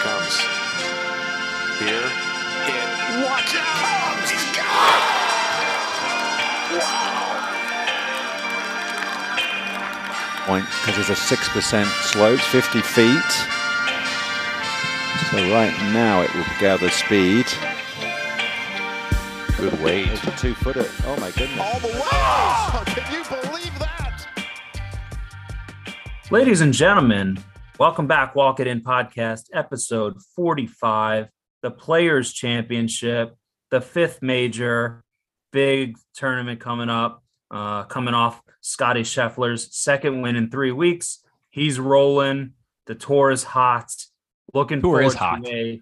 comes. Here it. Watch out! He's got point because there's a 6% slope, 50 feet. So right now it will gather speed. Good weight. There's a two footer. Oh my goodness. All the way! Oh, can you believe that? Ladies and gentlemen, welcome back. Walk It In podcast, episode 45, the Players Championship, the fifth major, big tournament coming up, uh, coming off Scottie Scheffler's second win in three weeks. He's rolling. The tour is hot. Looking Tour forward is hot. to a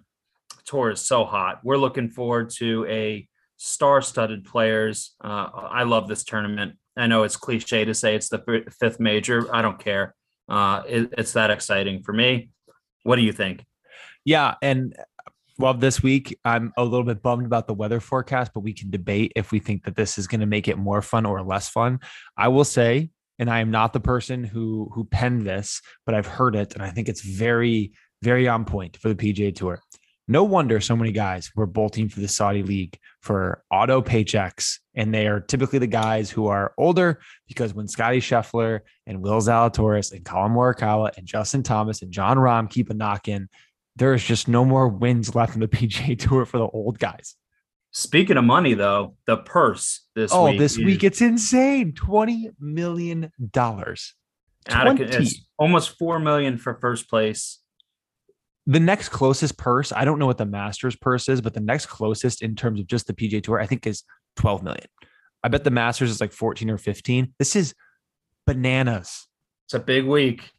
tour is so hot. We're looking forward to a star-studded players. Uh, I love this tournament. I know it's cliche to say it's the fi- fifth major. I don't care. Uh, it, it's that exciting for me. What do you think? Yeah, and well, this week I'm a little bit bummed about the weather forecast, but we can debate if we think that this is going to make it more fun or less fun. I will say, and I am not the person who who penned this, but I've heard it, and I think it's very very on point for the PGA Tour. No wonder so many guys were bolting for the Saudi League for auto paychecks, and they are typically the guys who are older because when Scottie Scheffler and Will Zalatoris and Collin Morikawa and Justin Thomas and Jon Rahm keep a knocking, there is just no more wins left in the PGA Tour for the old guys. Speaking of money, though, the purse this oh, week. this is week it's insane. $20 million. out of, it's almost four million for first place. The next closest purse, I don't know what the Masters purse is, but the next closest in terms of just the PGA Tour, I think is 12 million. I bet the Masters is like 14 or 15. This is bananas. It's a big week.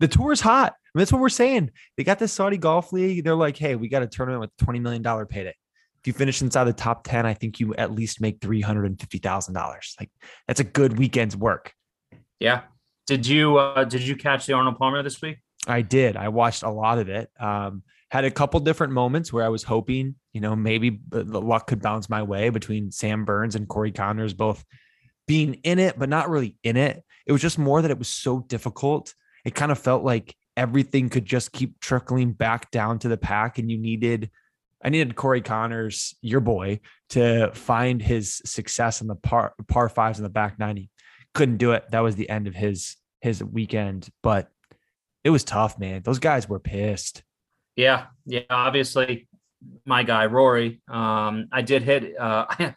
The tour is hot. I mean, that's what we're saying. They got this Saudi Golf League. They're like, hey, we got a tournament with $20 million payday. If you finish inside the top 10, I think you at least make $350,000. Like, that's a good weekend's work. Yeah. Did you uh, did you catch the Arnold Palmer this week? I did. I watched a lot of it. Um, had a couple different moments where I was hoping, you know, maybe the luck could bounce my way between Sam Burns and Corey Conners both being in it, but not really in it. It was just more that it was so difficult. It kind of felt like everything could just keep trickling back down to the pack, and you needed, I needed Corey Conners, your boy, to find his success in the par par fives in the back ninety. Couldn't do it. That was the end of his his weekend, but it was tough, man. Those guys were pissed. Yeah, yeah. Obviously, my guy Rory. Um, I did hit. Uh,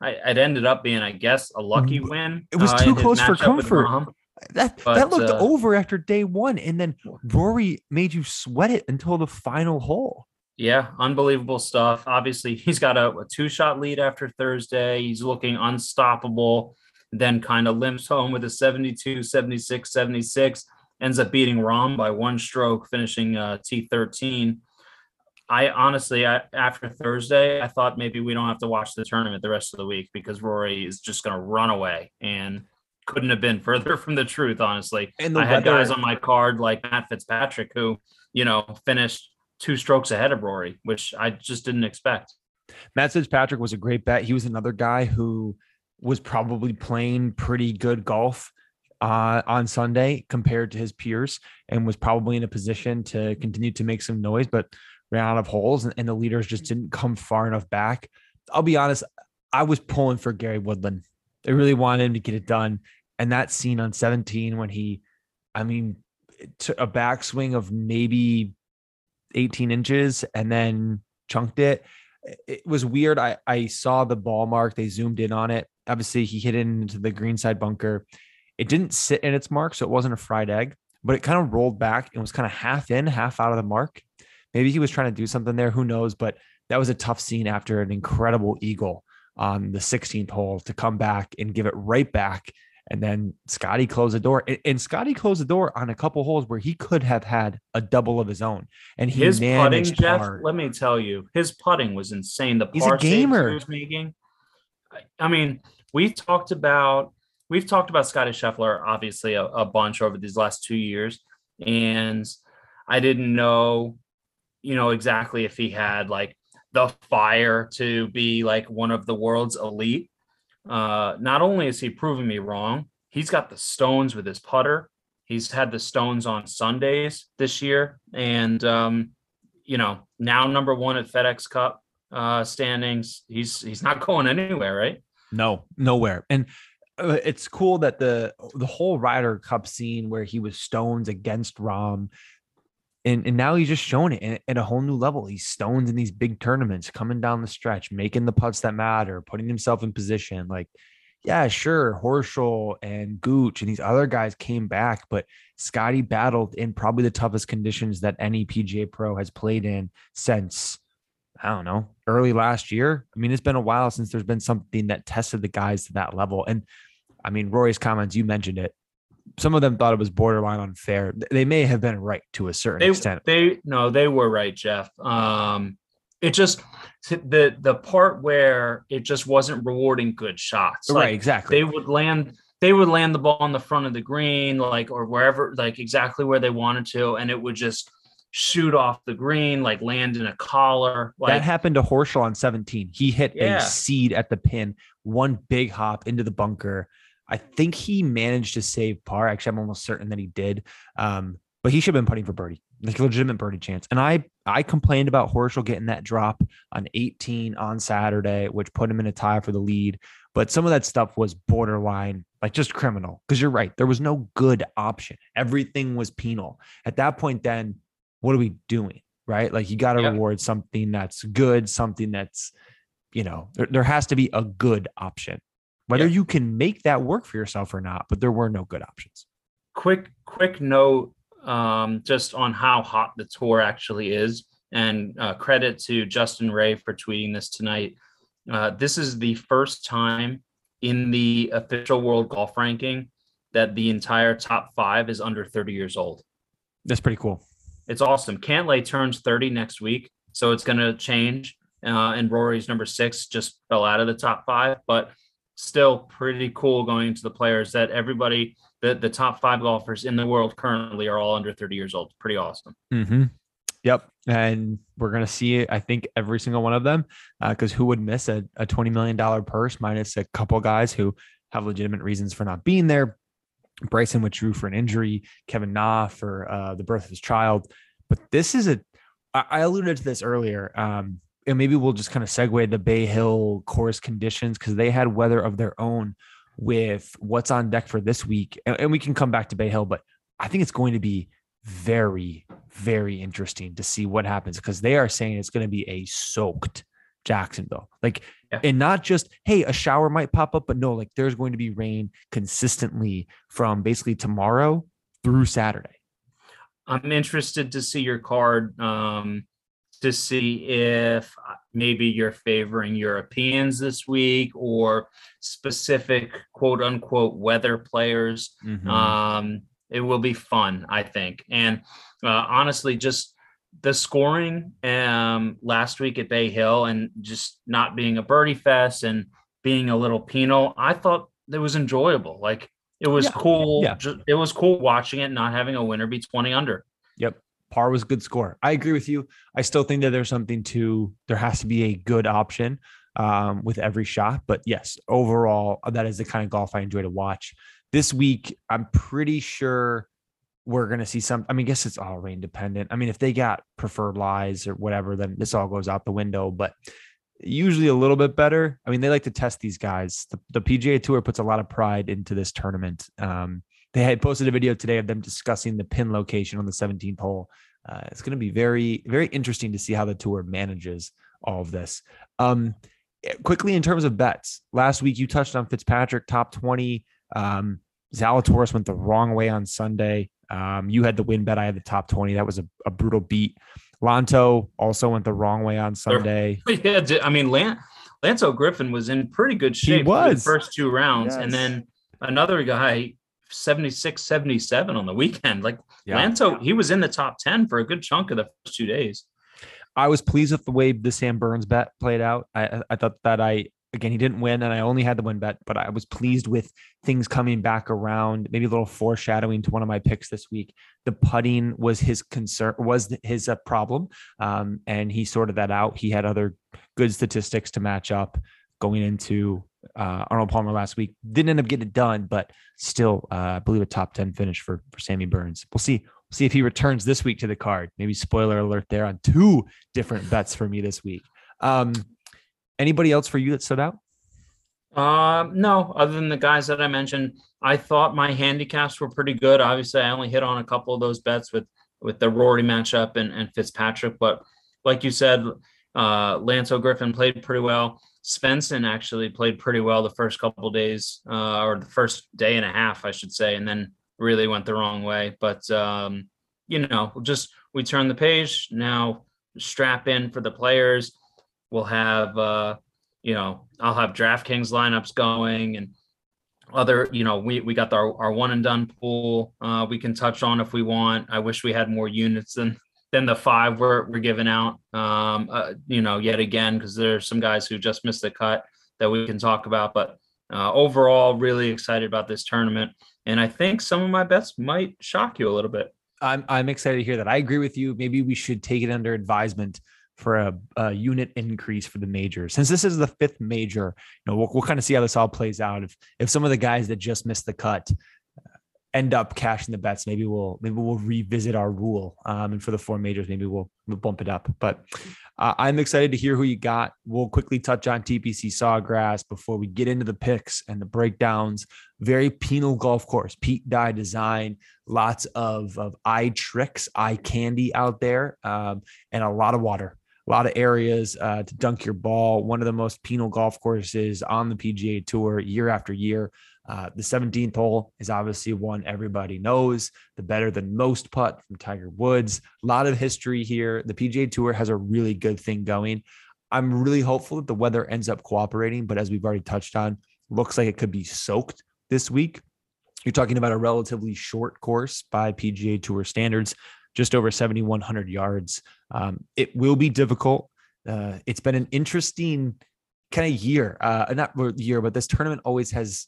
I, it ended up being, I guess, a lucky win. It was uh, too his close for comfort. That But, that looked uh, over after day one, and then Rory made you sweat it until the final hole. Yeah, unbelievable stuff. Obviously, he's got a, a two shot lead after Thursday. He's looking unstoppable. Then kind of limps home with a 72, 76, 76. Ends up beating Rahm by one stroke, finishing uh, T13. I honestly, I, after Thursday, I thought maybe we don't have to watch the tournament the rest of the week because Rory is just going to run away and couldn't have been further from the truth, honestly. And I had weather- guys on my card like Matt Fitzpatrick who, you know, finished two strokes ahead of Rory, which I just didn't expect. Matt Fitzpatrick was a great bet. He was another guy who was probably playing pretty good golf uh, on Sunday compared to his peers, and was probably in a position to continue to make some noise, but ran out of holes, and, and the leaders just didn't come far enough back. I'll be honest, I was pulling for Gary Woodland. I really wanted him to get it done, and that scene on 17 when he, I mean, took a backswing of maybe 18 inches and then chunked it it was weird. I I saw the ball mark. They zoomed in on it. Obviously, he hit it into the greenside bunker. It didn't sit in its mark, so it wasn't a fried egg, but it kind of rolled back and was kind of half in, half out of the mark. Maybe he was trying to do something there. Who knows? But that was a tough scene after an incredible eagle on the 16th hole to come back and give it right back. And then Scottie closed the door. And, and Scottie closed the door on a couple holes where he could have had a double of his own. And he his putting, Jeff, par. let me tell you, his putting was insane. The He's a par saves gamer. he was making. I mean, we talked about we've talked about Scottie Scheffler obviously a, a bunch over these last two years, and I didn't know, you know, exactly if he had like the fire to be like one of the world's elite. Uh, not only is he proving me wrong, he's got the stones with his putter. He's had the stones on Sundays this year, and um, you know, now number one at FedEx Cup uh, standings. He's he's not going anywhere, right? No, nowhere. And Uh, it's cool that the the whole Ryder Cup scene where he was stones against Rahm, and and now he's just showing it at a whole new level. He's stones in these big tournaments, coming down the stretch, making the putts that matter, putting himself in position. Like, yeah, sure, Horschel and Gooch and these other guys came back, but Scottie battled in probably the toughest conditions that any PGA Pro has played in since I don't know, early last year. I mean, it's been a while since there's been something that tested the guys to that level. And I mean, Rory's comments, you mentioned it. Some of them thought it was borderline unfair. They may have been right to a certain They extent. they no, they were right, Jeff. Um, it just the the part where it just wasn't rewarding good shots. right, exactly. they would land they would land the ball on the front of the green like or wherever like exactly where they wanted to and it would just shoot off the green like land in a collar like that happened to Horschel on 17. He hit Yeah. a seed at the pin, one big hop into the bunker. I think he managed to save par. Actually, I'm almost certain that he did. Um, but he should have been putting for birdie, like a legitimate birdie chance. And I I complained about Horschel getting that drop on 18 on Saturday, which put him in a tie for the lead. But some of that stuff was borderline, like just criminal. Because you're right, there was no good option. Everything was penal. At that point, then what are we doing? Right? Like you got to Yeah. reward something that's good, something that's, you know, there, there has to be a good option. Whether Yeah. you can make that work for yourself or not, but there were no good options. quick quick note um, just on how hot the tour actually is and uh, credit to justin ray for tweeting this tonight uh, this is the first time in the official world golf ranking that the entire top five is under 30 years old That's pretty cool. It's awesome cantlay turns 30 next week so it's going to change uh, and rory's number six just fell out of the top five but still pretty cool going into the players that everybody the, the top five golfers in the world currently are all under 30 years old pretty awesome Mm-hmm. Yep. And we're going to see, I think, every single one of them because who would miss a, a $20 million purse minus a couple guys who have legitimate reasons for not being there? Bryson withdrew for an injury, Kevin Na for uh, the birth of his child. But this is a, I alluded to this earlier. Um, and maybe we'll just kind of segue the Bay Hill course conditions because they had weather of their own with what's on deck for this week. And, and we can come back to Bay Hill, but I think it's going to be very, very interesting to see what happens because they are saying it's going to be a soaked Jacksonville. Like, Yeah. and not just, hey, a shower might pop up, but no, like there's going to be rain consistently from basically tomorrow through Saturday. i'm interested to see your card um, to see if uh, maybe you're favoring europeans this week or specific quote unquote weather players Mm-hmm. Um, it will be fun, I think. And uh, honestly, just the scoring um, last week at Bay Hill and just not being a birdie fest and being a little penal, I thought it was enjoyable. Like it was Yeah. cool. Yeah. ju- It was cool watching it, not having a winner be 20 under. Yep. Par was a good score. I agree with you. I still think that there's something to there has to be a good option um, with every shot. But yes, overall, that is the kind of golf I enjoy to watch. This week, I'm pretty sure we're gonna see some. I mean, I guess it's all rain dependent. I mean, if they got preferred lies or whatever, then this all goes out the window. But usually a little bit better. I mean, they like to test these guys. The, the PGA Tour puts a lot of pride into this tournament. Um, they had posted a video today of them discussing the pin location on the 17th hole. Uh, it's going to be very, very interesting to see how the tour manages all of this. Um, eh, quickly, in terms of bets, last week you touched on Fitzpatrick top 20. Um, Zalatoris went the wrong way on Sunday. Um, you had the win bet. I had the top 20. That was a, a brutal beat. Lanto also went the wrong way on Sunday. yeah, d- I mean, Lan- Lanto Griffin was in pretty good He shape for the was. first two rounds. And then another guy, 76, 77 on the weekend. Like Lanto, he was in the top 10 for a good chunk of the first two days. I was pleased with the way the Sam Burns bet played out. I, I thought that I again he didn't win, and I only had the win bet, but I was pleased with things coming back around. Maybe a little foreshadowing to one of my picks this week. The putting was his concern, was his uh, problem, um, and he sorted that out. He had other good statistics to match up going into uh, Arnold Palmer last week. Didn't end up getting it done, but still, uh, I believe a top ten finish for for Sammy Burns. We'll see. We'll See if he returns this week to the card. Maybe spoiler alert there on two different bets for me this week. Um, anybody else for you that stood out? Um, no, other than the guys that I mentioned, I thought my handicaps were pretty good. Obviously, I only hit on a couple of those bets with with the Rory matchup and, and Fitzpatrick, but like you said, uh, Lanto Griffin played pretty well. Svensson actually played pretty well the first couple days, uh, or the first day and a half, I should say, and then really went the wrong way. But um, you know, just we turn the page now. Strap in for the players. We'll have uh, you know, I'll have DraftKings lineups going and other, you know, we we got our, our one and done pool. Uh, we can touch on if we want. I wish we had more units than than the five we're we're giving out. Um, uh, you know, yet again because there's some guys who just missed the cut that we can talk about. But uh, overall, really excited about this tournament, and I think some of my bets might shock you a little bit. I'm I'm excited to hear that. I agree with you. Maybe we should take it under advisement for a, a, unit increase for the major. Since this is the fifth major, you know, we'll, we'll kind of see how this all plays out. If if some of the guys that just missed the cut uh, end up cashing the bets, maybe we'll maybe we'll revisit our rule. Um, and for the four majors, maybe we'll we'll bump it up. But uh, I'm excited to hear who you got. We'll quickly touch on TPC Sawgrass before we get into the picks and the breakdowns. Very penal golf course, Pete Dye design, lots of of eye tricks, eye candy out there, um, and a lot of water a lot of areas uh, to dunk your ball. One of the most penal golf courses on the PGA Tour year after year. Uh, the 17th hole is obviously one everybody knows. The better than most putt from Tiger Woods. A lot of history here. The PGA Tour has a really good thing going. I'm really hopeful that the weather ends up cooperating, but as we've already touched on, looks like it could be soaked this week. You're talking about a relatively short course by PGA Tour standards just over 7,100 yards. Um, it will be difficult. Uh, it's been an interesting kind of year, uh, not year, but this tournament always has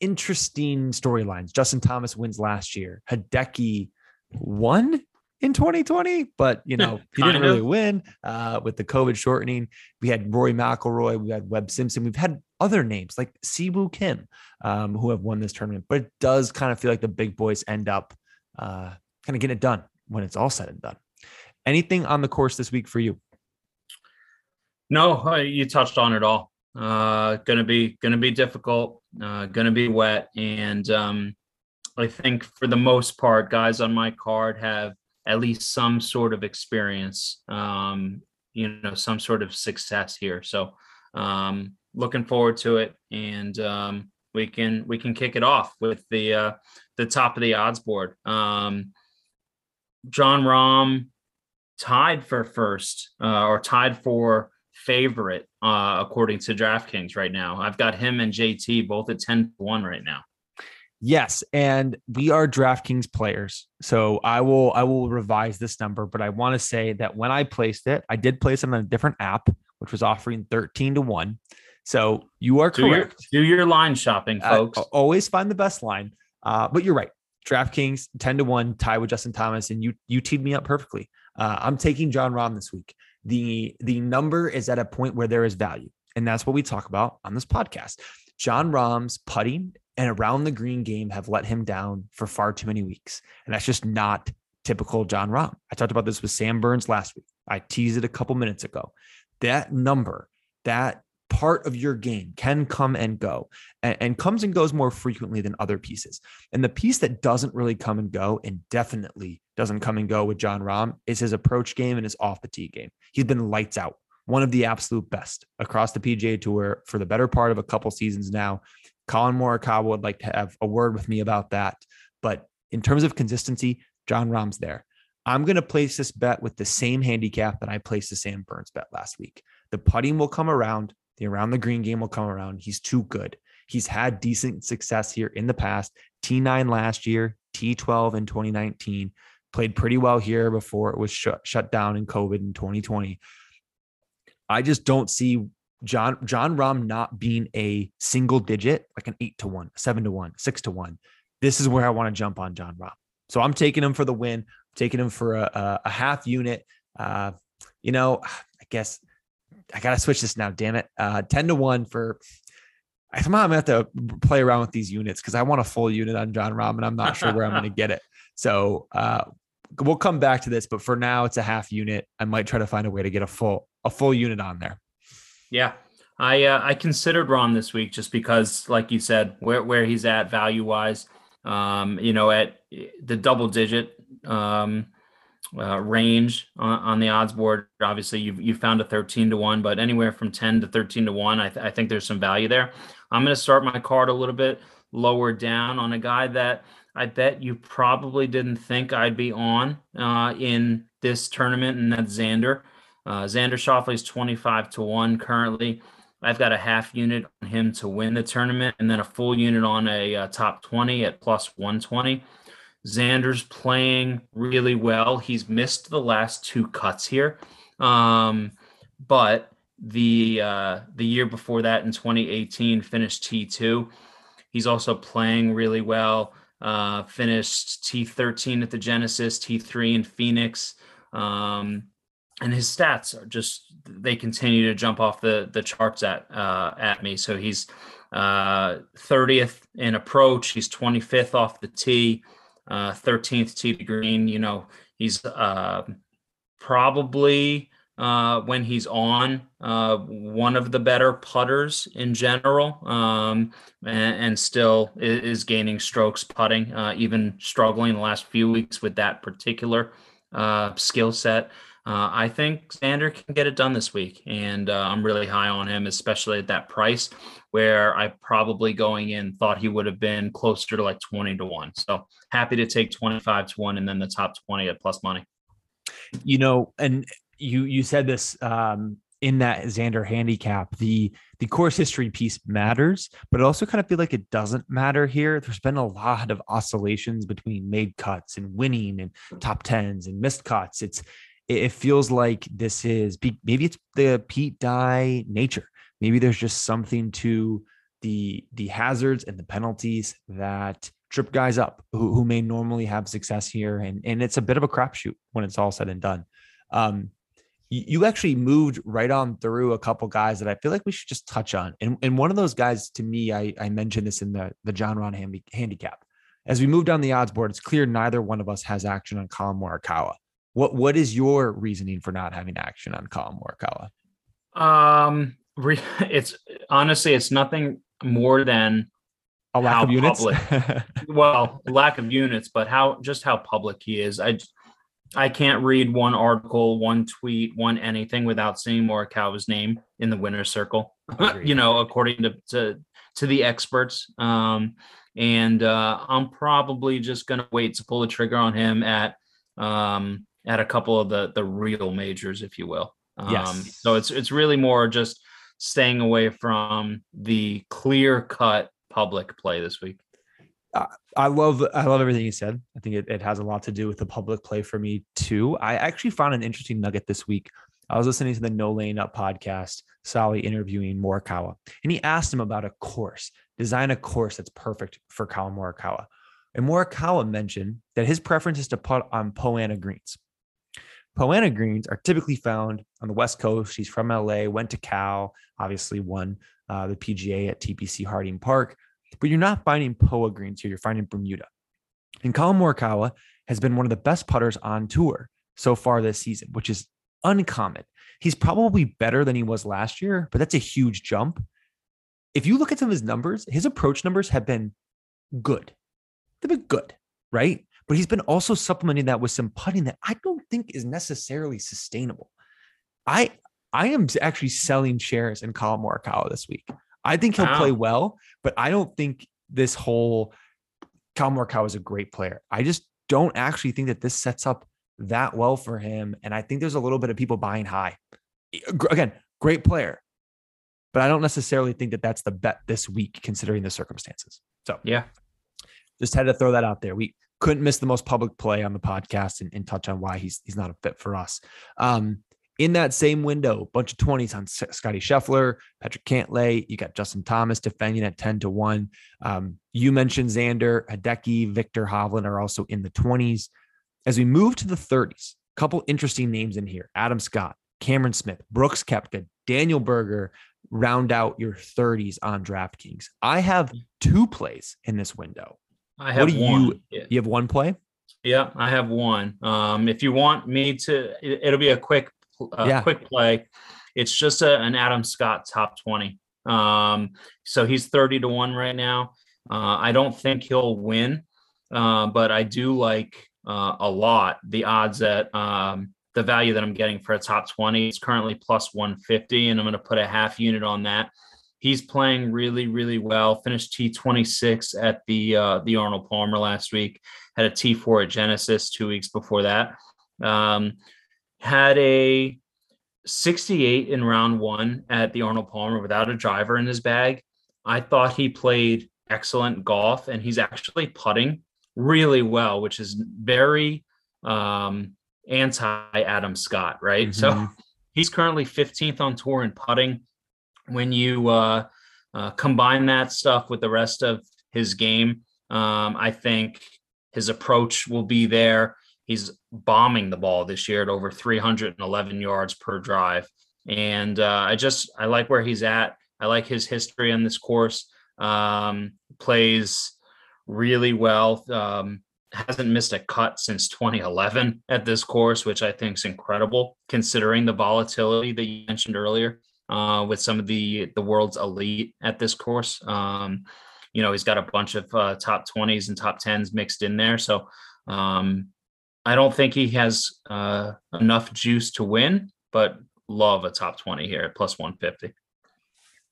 interesting storylines. Justin Thomas wins last year. Hideki won in 2020, but you know he didn't really win uh, with the COVID shortening. We had Rory McIlroy, we had Webb Simpson, we've had other names like Si Woo Kim um, who have won this tournament, but it does kind of feel like the big boys end up uh, kind of get it done when it's all said and done. Anything on the course this week for you? No, you touched on it all. Uh, gonna be gonna be difficult. Uh, gonna be wet, and um, I think for the most part, guys on my card have at least some sort of experience. Um, you know, some sort of success here. So, um, looking forward to it, and um, we can we can kick it off with the uh, the top of the odds board. Um, Jon Rahm tied for first uh, or tied for favorite uh, according to DraftKings right now. I've got him and JT both at 10 to 1 right now. Yes, and we are DraftKings players. So I will I will revise this number, but I want to say that when I placed it, I did place it on a different app which was offering 13 to 1. So you are do correct. Your, do your line shopping, folks. Uh, always find the best line. Uh, but you're right. DraftKings 10 to 1 tie with Justin Thomas, and you you teed me up perfectly. Uh, I'm taking Jon Rahm this week. The the number is at a point where there is value, and that's what we talk about on this podcast. Jon Rahm's putting and around the green game have let him down for far too many weeks, and that's just not typical Jon Rahm. I talked about this with Sam Burns last week. I teased it a couple minutes ago. That number, that part of your game can come and go and, and, comes and goes more frequently than other pieces. And the piece that doesn't really come and go and definitely doesn't come and go with Jon Rahm is his approach game and his off the tee game. He's been lights out, one of the absolute best across the PGA Tour for the better part of a couple seasons now. Collin Morikawa would like to have a word with me about that. But in terms of consistency, Jon Rahm's there. I'm going to place this bet with the same handicap that I placed the Sam Burns bet last week. The putting will come around. The around the green game will come around. He's too good. He's had decent success here in the past. T9 last year, T12 in 2019. Played pretty well here before it was shut, shut down in COVID in 2020. I just don't see Jon Jon Rahm not being a single digit, like an eight to one, seven to one, six to one. This is where I want to jump on Jon Rahm. So I'm taking him for the win. I'm taking him for a, a, a half unit. Uh, you know, I guess I gotta switch this now. Damn it. Uh, 10 to 1 for somehow I'm gonna have to play around with these units because I want a full unit on Jon Rahm and I'm not sure where I'm gonna get it. So uh, we'll come back to this, but for now it's a half unit. I might try to find a way to get a full a full unit on there. Yeah. I uh, I considered Rahm this week just because, like you said, where where he's at value wise, um, you know, at the double digit um, uh, range on, on, the odds board. Obviously, you've you found a thirteen to one, but anywhere from ten to thirteen to one, I, th- I think there's some value there. I'm going to start my card a little bit lower down on a guy that I bet you probably didn't think I'd be on uh, in this tournament, and that's Xander. Uh, Xander is 25 to 1 currently. I've got a half unit on him to win the tournament and then a full unit on a, a uh, top 20 at plus 120. Xander's playing really well. He's missed the last two cuts here. Um, but the uh, the year before that in 2018 finished T2. He's also playing really well. Uh, finished T13 at the Genesis, T3 in Phoenix. Um, and his stats are just they continue to jump off the the charts at uh, at me. So he's uh, 30th in approach. He's 25th off the tee, uh, 13th tee to green. You know, he's uh, probably uh, when he's on uh, one of the better putters in general, um, and, and, still is, is, gaining strokes putting, uh, even struggling the last few weeks with that particular uh, skill set. I think Xander can get it done this week, and I'm really high on him, especially at that price where I probably going in thought he would have been closer to like 20 to 1. So happy to take 25 to 1 and then the top 20 at plus money. You know, and you you said this um, in that Xander handicap, the the course history piece matters, but I also kind of feel like it doesn't matter here. There's been a lot of oscillations between made cuts and winning and top tens and missed cuts. It's it feels like this is maybe it's the Pete Dye nature. Maybe there's just something to the the hazards and the penalties that trip guys up who, who may normally have success here, and and it's a bit of a crapshoot when it's all said and done. Um, you, actually moved right on through a couple guys that I feel like we should just touch on, and and one of those guys to me, I I mentioned this in the the Jon Rahm handi- handicap. As we move down the odds board, it's clear neither one of us has action on Collin Morikawa. What what is your reasoning for not having action on Collin Morikawa? Um, re- it's honestly it's nothing more than a lack of units. Public, well, lack of units, but how just how public he is. I I can't read one article, one tweet, one anything without seeing Morikawa's name in the winner's circle. you know, according to, to to the experts. Um, and uh, I'm probably just gonna wait to pull the trigger on him at um, at a couple of the the real majors, if you will. Um, yes. So it's it's really more just staying away from the clear cut public play this week. Uh, I love I love everything you said. I think it, it has a lot to do with the public play for me too. I actually found an interesting nugget this week. I was listening to the No Laying Up podcast, Soly interviewing Morikawa, and he asked him about a course, design a course that's perfect for Collin Morikawa. And Morikawa mentioned that his preference is to put on Poa annua greens. Poa greens are typically found on the West Coast. He's from LA, went to Cal, obviously won uh, the PGA at TPC Harding Park, but you're not finding Poa greens here. You're finding Bermuda. And Collin Morikawa has been one of the best putters on tour so far this season, which is uncommon. He's probably better than he was last year, but that's a huge jump. If you look at some of his numbers, his approach numbers have been good. They've been good, right? But he's been also supplementing that with some putting that I don't think is necessarily sustainable. I I am actually selling shares in Collin Morikawa this week. I think he'll wow. play well, but I don't think this whole Collin Morikawa is a great player. I just don't actually think that this sets up that well for him. And I think there's a little bit of people buying high. Again, great player, but I don't necessarily think that that's the bet this week, considering the circumstances. So yeah, just had to throw that out there. We couldn't miss the most public play on the podcast and, and touch on why he's he's not a fit for us. Um, in that same window, bunch of 20s on Scottie Scheffler, Patrick Cantlay. You got Justin Thomas defending at 10 to 1. Um, you mentioned Xander, Hideki, Viktor Hovland are also in the 20s. As we move to the 30s, a couple interesting names in here Adam Scott, Cameron Smith, Brooks Koepka, Daniel Berger round out your 30s on DraftKings. I have two plays in this window. I have what do one. you? You have one play. Yeah, I have one. Um, if you want me to, it, will be a quick, uh, yeah. quick play. It's just a, an Adam Scott top 20. Um, so he's 30 to 1 right now. Uh, I don't think he'll win, uh, but I do like uh, a lot the odds that um, the value that I'm getting for a top 20 is currently plus 150, and I'm going to put a half unit on that. He's playing really, really well. Finished T26 at the uh, the Arnold Palmer last week. Had a T4 at Genesis two weeks before that. Um, had a 68 in round one at the Arnold Palmer without a driver in his bag. I thought he played excellent golf and he's actually putting really well, which is very um, anti Adam Scott, right? Mm-hmm. So he's currently 15th on tour in putting. When you uh, uh, combine that stuff with the rest of his game, um, I think his approach will be there. He's bombing the ball this year at over 311 yards per drive. And uh, I just, I like where he's at. I like his history on this course. Um, plays really well. Um, hasn't missed a cut since 2011 at this course, which I think is incredible considering the volatility that you mentioned earlier uh, with some of the the world's elite at this course. Um, you know, he's got a bunch of uh, top 20s and top 10s mixed in there. So um, I don't think he has uh, enough juice to win, but love a top 20 here at plus 150.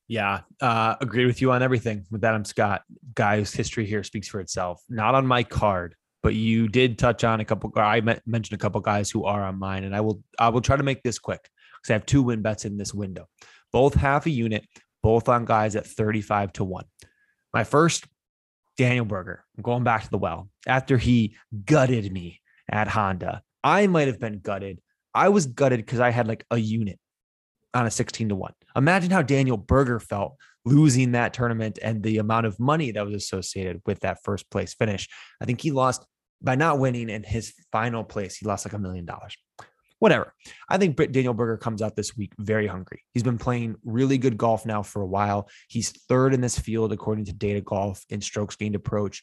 Yeah, uh, agree with you on everything with Adam Scott. Guy's history here speaks for itself. Not on my card, but you did touch on a couple. I mentioned a couple guys who are on mine, and I will I will try to make this quick because I have two win bets in this window, both half a unit, both on guys at thirty five to one. My first, Daniel Berger. I'm going back to the well after he gutted me at Honda. I might have been gutted. I was gutted because I had like a unit on a 16 to 1. Imagine how Daniel Berger felt losing that tournament and the amount of money that was associated with that first place finish. I think he lost by not winning in his final place, he lost like a million dollars. Whatever. I think Daniel Berger comes out this week very hungry. He's been playing really good golf now for a while. He's third in this field according to Data Golf in strokes gained approach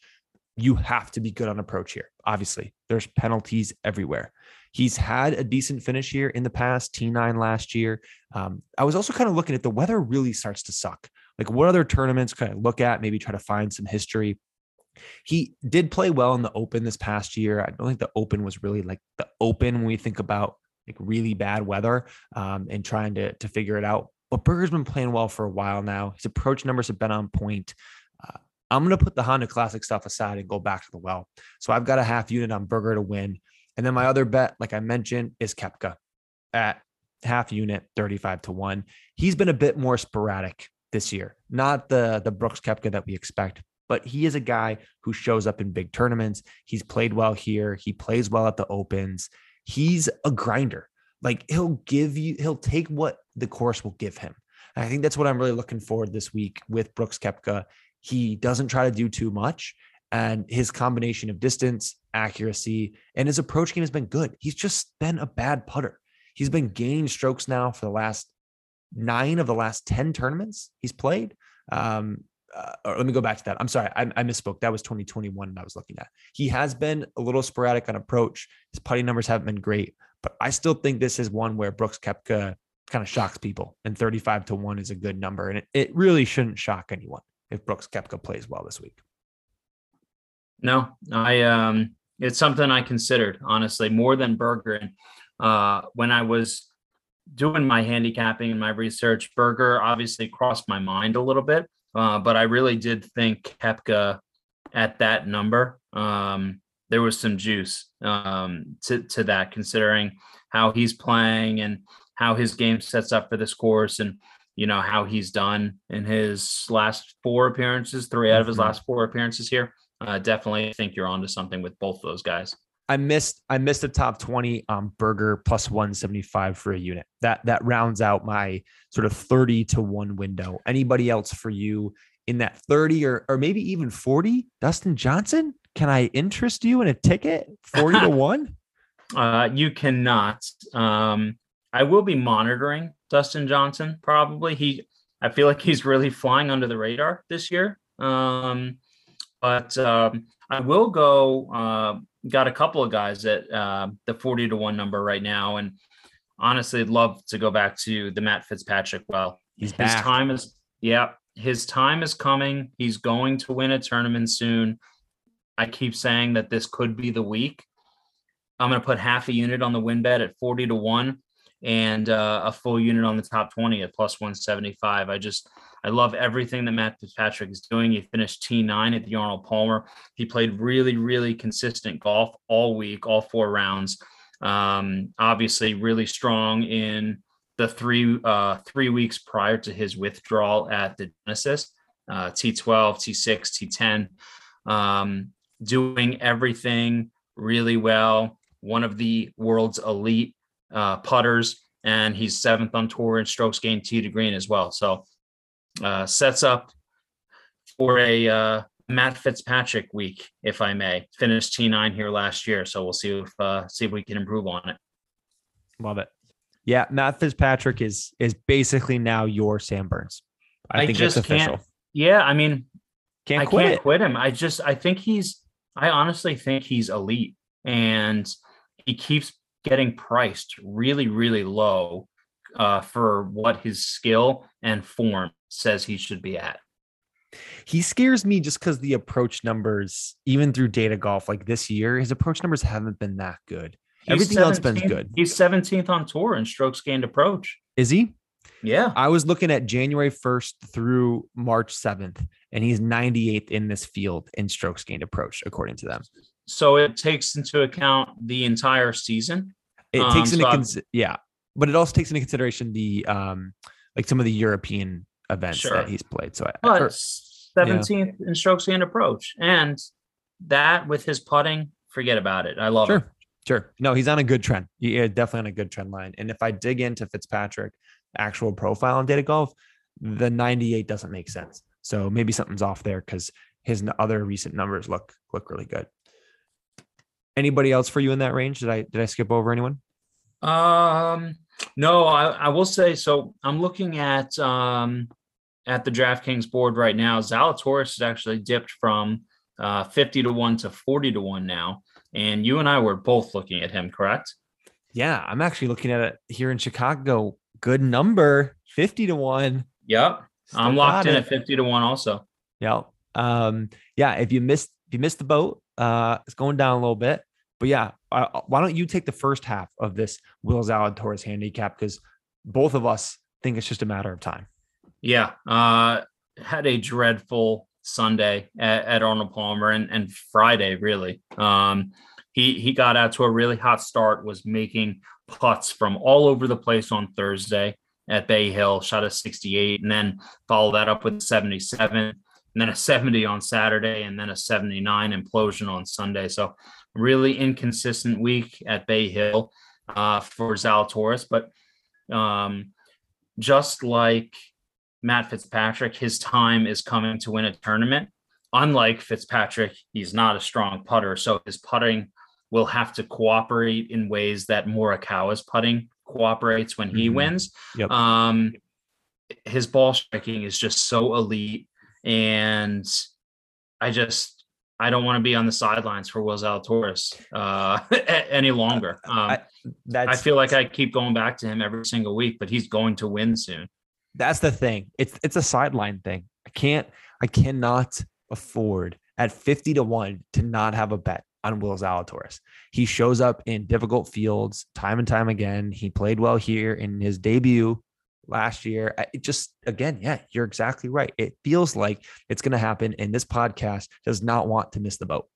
you have to be good on approach here. Obviously, there's penalties everywhere. He's had a decent finish here in the past, T9 last year. Um, I was also kind of looking at the weather really starts to suck. Like, what other tournaments can I look at? Maybe try to find some history. He did play well in the Open this past year. I don't think the Open was really like the Open when we think about like really bad weather um, and trying to to figure it out. But Berger's been playing well for a while now. His approach numbers have been on point. Uh, I'm going to put the Honda Classic stuff aside and go back to the well. So I've got a half unit on Berger to win. And then my other bet, like I mentioned, is Koepka at half unit, 35 to 1. He's been a bit more sporadic this year. Not the the Brooks Koepka that we expect, but he is a guy who shows up in big tournaments. He's played well here. He plays well at the opens. He's a grinder. Like he'll give you, he'll take what the course will give him. And I think that's what I'm really looking forward this week with Brooks Koepka he doesn't try to do too much. And his combination of distance, accuracy, and his approach game has been good. He's just been a bad putter. He's been gaining strokes now for the last nine of the last 10 tournaments he's played. Um, uh, let me go back to that. I'm sorry, I, I, misspoke. That was 2021 and I was looking at. He has been a little sporadic on approach. His putting numbers haven't been great, but I still think this is one where Brooks Koepka kind of shocks people, and 35 to one is a good number, and it, it really shouldn't shock anyone if Brooks Koepka plays well this week. No, I um it's something I considered honestly more than Berger. And uh, when I was doing my handicapping and my research, Berger obviously crossed my mind a little bit, uh, but I really did think Koepka at that number. Um, there was some juice um, to to that, considering how he's playing and how his game sets up for this course and you know how he's done in his last four appearances, three out of his mm-hmm. last four appearances here. Uh, definitely think you're onto something with both those guys. I missed I missed the top 20 on Berger plus 175 for a unit. That that rounds out my sort of 30 to 1 window. Anybody else for you in that 30 or or maybe even 40? Dustin Johnson? Can I interest you in a ticket 40 to 1? Uh, you cannot. Um, I will be monitoring Dustin Johnson. Probably he. I feel like he's really flying under the radar this year. Um, but um, I will go uh, got a couple of guys at uh, the 40 to 1 number right now. And honestly, I'd love to go back to the Matt Fitzpatrick. Well, He's his back. time is, yeah, his time is coming. He's going to win a tournament soon. I keep saying that this could be the week. I'm going to put half a unit on the win bet at 40 to 1 and uh, a full unit on the top 20 at plus 175. I just, I love everything that Matt Fitzpatrick is doing. He finished T9 at the Arnold Palmer. He played really, really consistent golf all week, all four rounds. Um, obviously, really strong in the three uh, three weeks prior to his withdrawal at the Genesis, uh, T12, T6, T10, um, doing everything really well. One of the world's elite uh, putters, and he's seventh on tour in strokes gained tee to green as well. So uh, sets up for a uh, Matt Fitzpatrick week, if I may. Finished T9 here last year, so we'll see if uh, see if we can improve on it. Love it. Yeah, Matt Fitzpatrick is is basically now your Sam Burns. I, I think just it's official. can't- Yeah, I mean, Can't I quit can't quit him. I just I think he's I honestly think he's elite and he keeps getting priced really, really low uh, for what his skill and form says he should be at. He scares me just because the approach numbers, even through data golf, like this year, his approach numbers haven't been that good. He's Everything else been good. He's 17th on tour in strokes gained approach. Is he? Yeah. I was looking at January 1st through March 7th, and he's 98th in this field in strokes gained approach, according to them. So it takes into account the entire season. It Um, takes so into I'm- cons- yeah, but it also takes into consideration the um like some of the European events Sure. that he's played. So I, But or- 17th in strokes gained approach. And that with his putting, forget about it. I love sure, it. sure. No, he's on a good trend. Yeah, definitely on a good trend line. And if I dig into Fitzpatrick actual profile on data golf, the 98 doesn't make sense. So maybe something's off there because his other recent numbers look look really good. Anybody else for you in that range? Did I did I skip over anyone? Um, no, I, I will say so. I'm looking at um at the DraftKings board right now. Zalatoris has actually dipped from uh 50 to 1 to 40 to 1 now. And you and I were both looking at him, correct? Yeah, I'm actually looking at it here in Chicago. Good number, 50 to 1. Yep. Still I'm locked in it. at 50 to 1 also. Yeah. Um, yeah, if you missed if you missed the boat, uh it's going down a little bit. But yeah, uh, why don't you take the first half of this Will Zalatoris handicap because both of us think it's just a matter of time. Yeah. Uh had a dreadful Sunday at, at Arnold Palmer and, and Friday, really. Um he he got out to a really hot start, was making putts from all over the place on Thursday at Bay Hill, shot a 68, and then followed that up with 77, and then a 70 on Saturday, and then a 79 implosion on Sunday. So really inconsistent week at Bay Hill uh, for Zalatoris, but um, just like Matt Fitzpatrick, his time is coming to win a tournament. Unlike Fitzpatrick, he's not a strong putter, so his putting will have to cooperate in ways that Morikawa's putting cooperates when he Mhm. wins. Yep. Um, his ball striking is just so elite, and I just I don't want to be on the sidelines for Will Zalatoris uh, any longer. Um, I- That's I feel like I keep going back to him every single week, but he's going to win soon. that's the thing. It's it's a sideline thing. I can't I cannot afford at 50 to 1 to not have a bet on Will Zalatoris. He shows up in difficult fields time and time again. He played well here in his debut last year. It just again, yeah, you're exactly right. It feels like it's going to happen and this podcast does not want to miss the boat.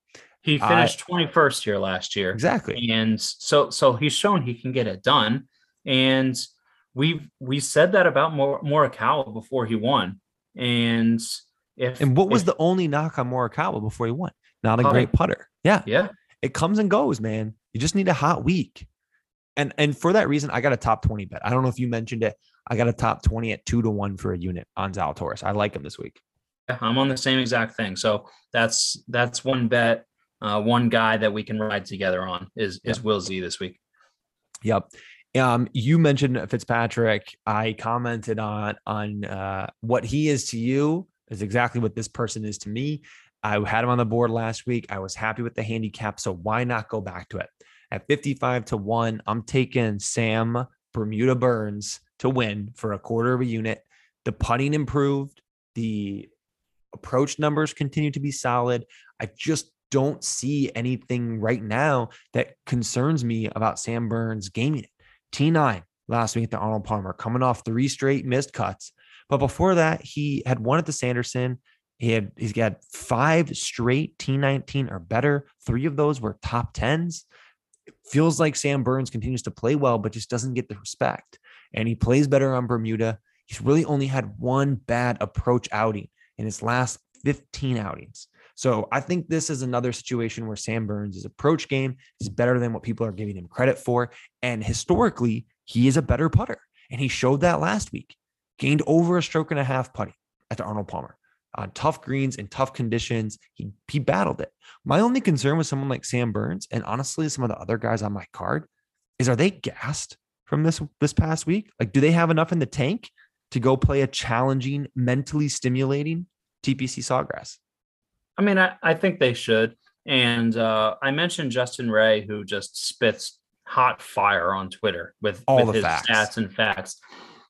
He finished 21st here last year. Exactly. And so so he's shown he can get it done. And we we said that about Mor- Morikawa before he won. And if And what was if- the only knock on Morikawa before he won? Not a Putting. great putter. Yeah. yeah it comes and goes, man. You just need a hot week. And and for that reason, I got a top 20 bet. I don't know if you mentioned it. I got a top 20 at two to one for a unit on Zalatoris. I like him this week. I'm on the same exact thing. So that's that's one bet, uh, one guy that we can ride together on is is Will Z this week. Yep. Um, you mentioned Fitzpatrick. I commented on on uh, what he is to you is exactly what this person is to me. I had him on the board last week. I was happy with the handicap. So why not go back to it? At 55 to 1, I'm taking Sam Bermuda Burns to win for a quarter of a unit. The putting improved. The approach numbers continue to be solid. I just don't see anything right now that concerns me about Sam Burns gaming it. T9 last week at the Arnold Palmer, coming off three straight missed cuts. But before that, he had one at the Sanderson. He had he's got five straight T19 or better. Three of those were top tens. It feels like Sam Burns continues to play well, but just doesn't get the respect. And he plays better on Bermuda. He's really only had one bad approach outing in his last 15 outings. So I think this is another situation where Sam Burns' approach game is better than what people are giving him credit for. And historically, he is a better putter. And he showed that last week. Gained over a stroke and a half putting at the Arnold Palmer on tough greens and tough conditions. He he battled it. My only concern with someone like Sam Burns, and honestly, some of the other guys on my card, is are they gassed from this this past week? Like, do they have enough in the tank to go play a challenging, mentally stimulating TPC Sawgrass? I mean, I, I think they should. And uh, I mentioned Justin Ray, who just spits hot fire on Twitter with all with the his facts. stats and facts.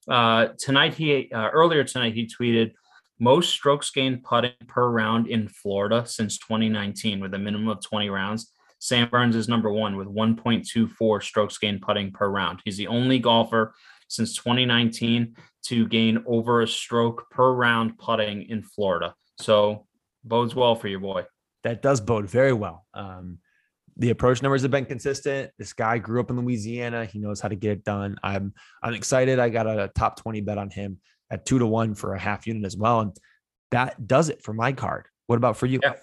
Uh, tonight, he uh, earlier tonight he tweeted most strokes gained putting per round in Florida since 2019, with a minimum of 20 rounds. Sam Burns is number one with 1.24 strokes gained putting per round. He's the only golfer since 2019 to gain over a stroke per round putting in Florida. So bodes well for your boy. That does bode very well. Um, the approach numbers have been consistent. This guy grew up in Louisiana. He knows how to get it done. I'm I'm excited. I got a top 20 bet on him at two to one for a half unit as well. And that does it for my card. What about for you? Yeah.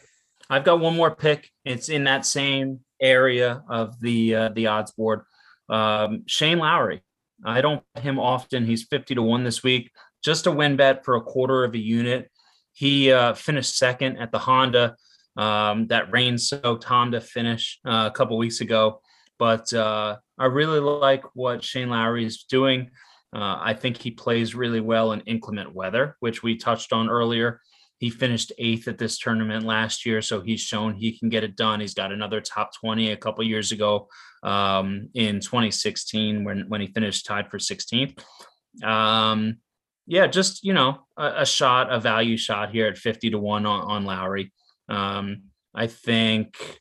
I've got one more pick. It's in that same area of the uh, the odds board. Um, Shane Lowry. I don't him often. He's 50 to 1 this week. Just a win bet for a quarter of a unit. He uh, finished second at the Honda, um, that rain soaked Honda finish uh, a couple weeks ago. But uh, I really like what Shane Lowry is doing. Uh, I think he plays really well in inclement weather, which we touched on earlier. He finished eighth at this tournament last year, so he's shown he can get it done. He's got another top 20 a couple years ago um, in 2016 when, when he finished tied for 16th. Um, yeah, just, you know, a, a, shot, a value shot here at 50 to 1 on, on Lowry. Um, I think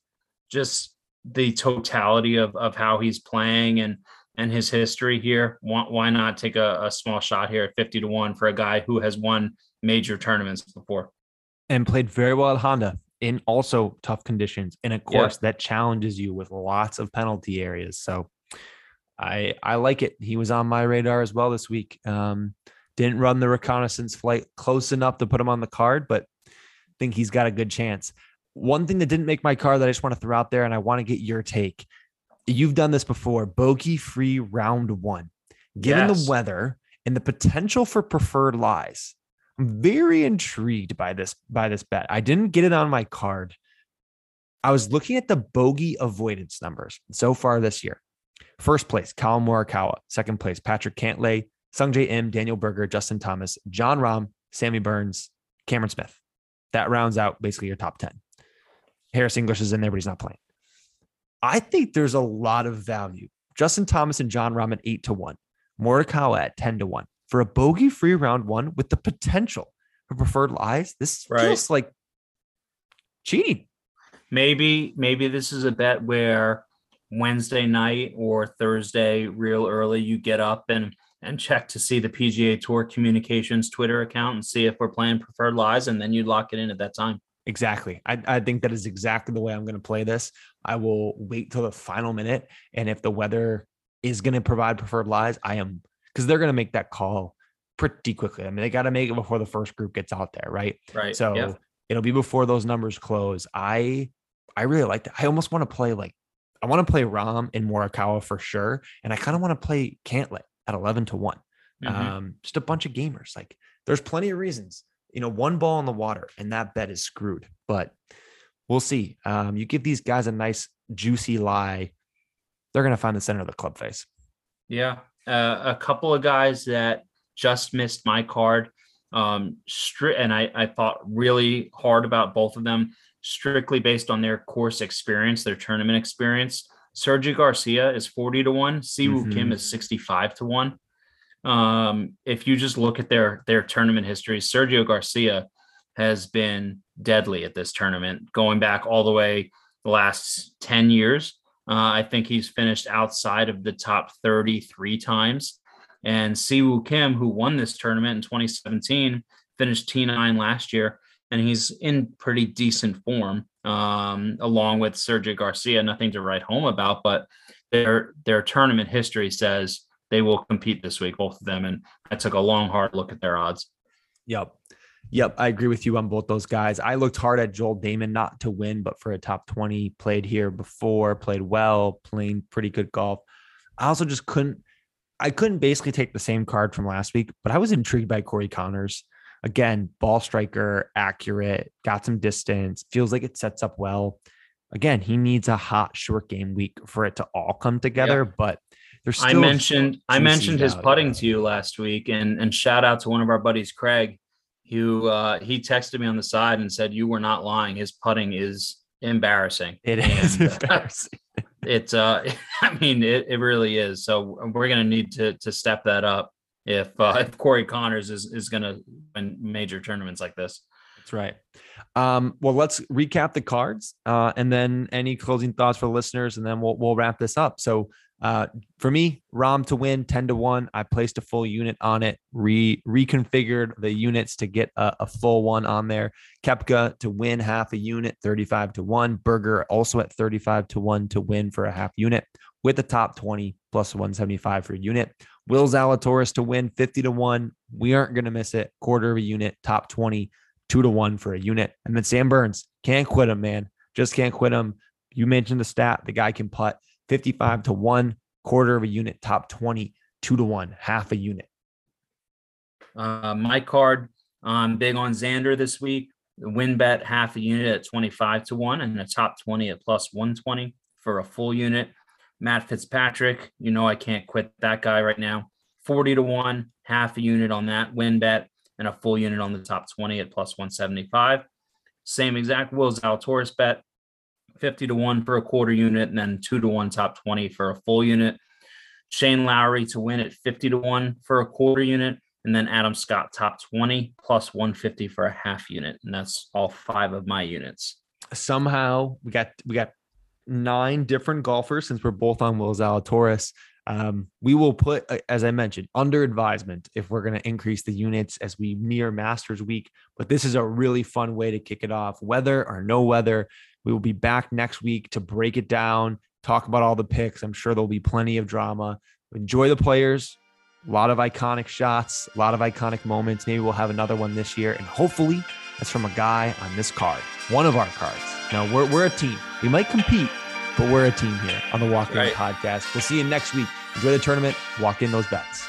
just the totality of, of how he's playing and and his history here, why, not take a, a small shot here at 50 to 1 for a guy who has won major tournaments before? And played very well at Honda in also tough conditions. in a course, yeah. that challenges you with lots of penalty areas. So I I like it. He was on my radar as well this week. Um, didn't run the reconnaissance flight close enough to put him on the card, but think he's got a good chance. One thing that didn't make my card that I just want to throw out there, and I want to get your take. You've done this before, bogey free round one. Given yes. the weather and the potential for preferred lies, I'm very intrigued by this by this bet. I didn't get it on my card. I was looking at the bogey avoidance numbers so far this year. First place, Collin Morikawa. Second place, Patrick Cantlay, Sungjae Im, Daniel Berger, Justin Thomas, Jon Rahm, Sammy Burns, Cameron Smith. That rounds out basically your top 10. Harris English is in there, but he's not playing. I think there's a lot of value. Justin Thomas and Jon Rahm at eight to one, Morikawa at 10 to one for a bogey free round one with the potential for preferred lies. This right. feels like cheating. Maybe, maybe this is a bet where Wednesday night or Thursday, real early, you get up and and check to see the PGA Tour Communications Twitter account and see if we're playing preferred lies, and then you lock it in at that time. Exactly. I, I think that is exactly the way I'm going to play this. I will wait till the final minute, and if the weather is going to provide preferred lies, I am because they're going to make that call pretty quickly. I mean, they got to make it before the first group gets out there, right? Right. So yeah. it'll be before those numbers close. I I really like that. I almost want to play like I want to play Rahm and Morikawa for sure, and I kind of want to play Cantlay at 11 to one. Mm-hmm. Um, just a bunch of gamers. Like there's plenty of reasons, you know, one ball in the water and that bet is screwed, but we'll see. Um, you give these guys a nice juicy lie. They're going to find the center of the club face. Yeah. Uh, a couple of guys that just missed my card. Um, stri- and I, I thought really hard about both of them, strictly based on their course experience, their tournament experience. Sergio Garcia is 40 to 1, Si Woo Kim Mhm. is 65 to 1. Um, if you just look at their their tournament history, Sergio Garcia has been deadly at this tournament, going back all the way the last 10 years. Uh, I think he's finished outside of the top 33 times. And Si Woo Kim, who won this tournament in 2017, finished T9 last year, and he's in pretty decent form, um, along with Sergio Garcia. Nothing to write home about, but their their tournament history says they will compete this week, both of them. And I took a long, hard look at their odds. Yep. Yep. I agree with you on both those guys. I looked hard at Joel Dahmen, not to win, but for a top 20, played here before, played well, playing pretty good golf. I also just couldn't, I couldn't basically take the same card from last week, but I was intrigued by Corey Conners. Again, ball striker, accurate, got some distance, feels like it sets up well. Again, he needs a hot short game week for it to all come together, but there's still I mentioned I mentioned his putting to you last week, and and shout out to one of our buddies, Craig, who uh, he texted me on the side and said you were not lying. His putting is embarrassing. it is And, uh, it's uh i mean it, it really is so we're gonna need to to step that up if uh if corey conners is is gonna win major tournaments like this That's right. Um, well, let's recap the cards uh, and then any closing thoughts for listeners, and then we'll we'll wrap this up. So uh, for me, Rahm to win 10 to 1. I placed a full unit on it, re reconfigured the units to get a, a full one on there. Koepka to win half a unit, 35 to 1. Berger also at 35 to 1 to win for a half unit with the top 20 plus 175 for a unit. Will Zalatoris to win 50 to 1. We aren't going to miss it. Quarter of a unit, top 20 two to one for a unit. And then Sam Burns can't quit him, man. Just can't quit him. You mentioned the stat. The guy can putt 55 to one, quarter of a unit, top 20, two to one, half a unit. uh my card i'm big on xander this week. The win bet half a unit at 25 to 1 and the top 20 at plus 120 for a full unit. Matt fitzpatrick you know i can't quit that guy right now. 40 to 1 half a unit on that win bet and a full unit on the top 20 at plus 175 same exact will Zalatoris bet 50 to 1 for a quarter unit and then 2 to 1 top 20 for a full unit shane lowry to win at 50 to 1 for a quarter unit and then Adam Scott top 20 plus 150 for a half unit. And that's all five of my units. Somehow we got we got nine different golfers since we're both on Will Zalatoris. Um, we will put, uh, as I mentioned, under advisement if we're going to increase the units as we near Masters Week. But this is a really fun way to kick it off, weather or no weather. We will be back next week to break it down, talk about all the picks. I'm sure there'll be plenty of drama. Enjoy the players. A lot of iconic shots, a lot of iconic moments. Maybe we'll have another one this year. And hopefully that's from a guy on this card, one of our cards. Now, we're, we're a team. We might compete, but we're a team here on the Walk In Right. podcast. We'll see you next week. Enjoy the tournament. Walk in those bets.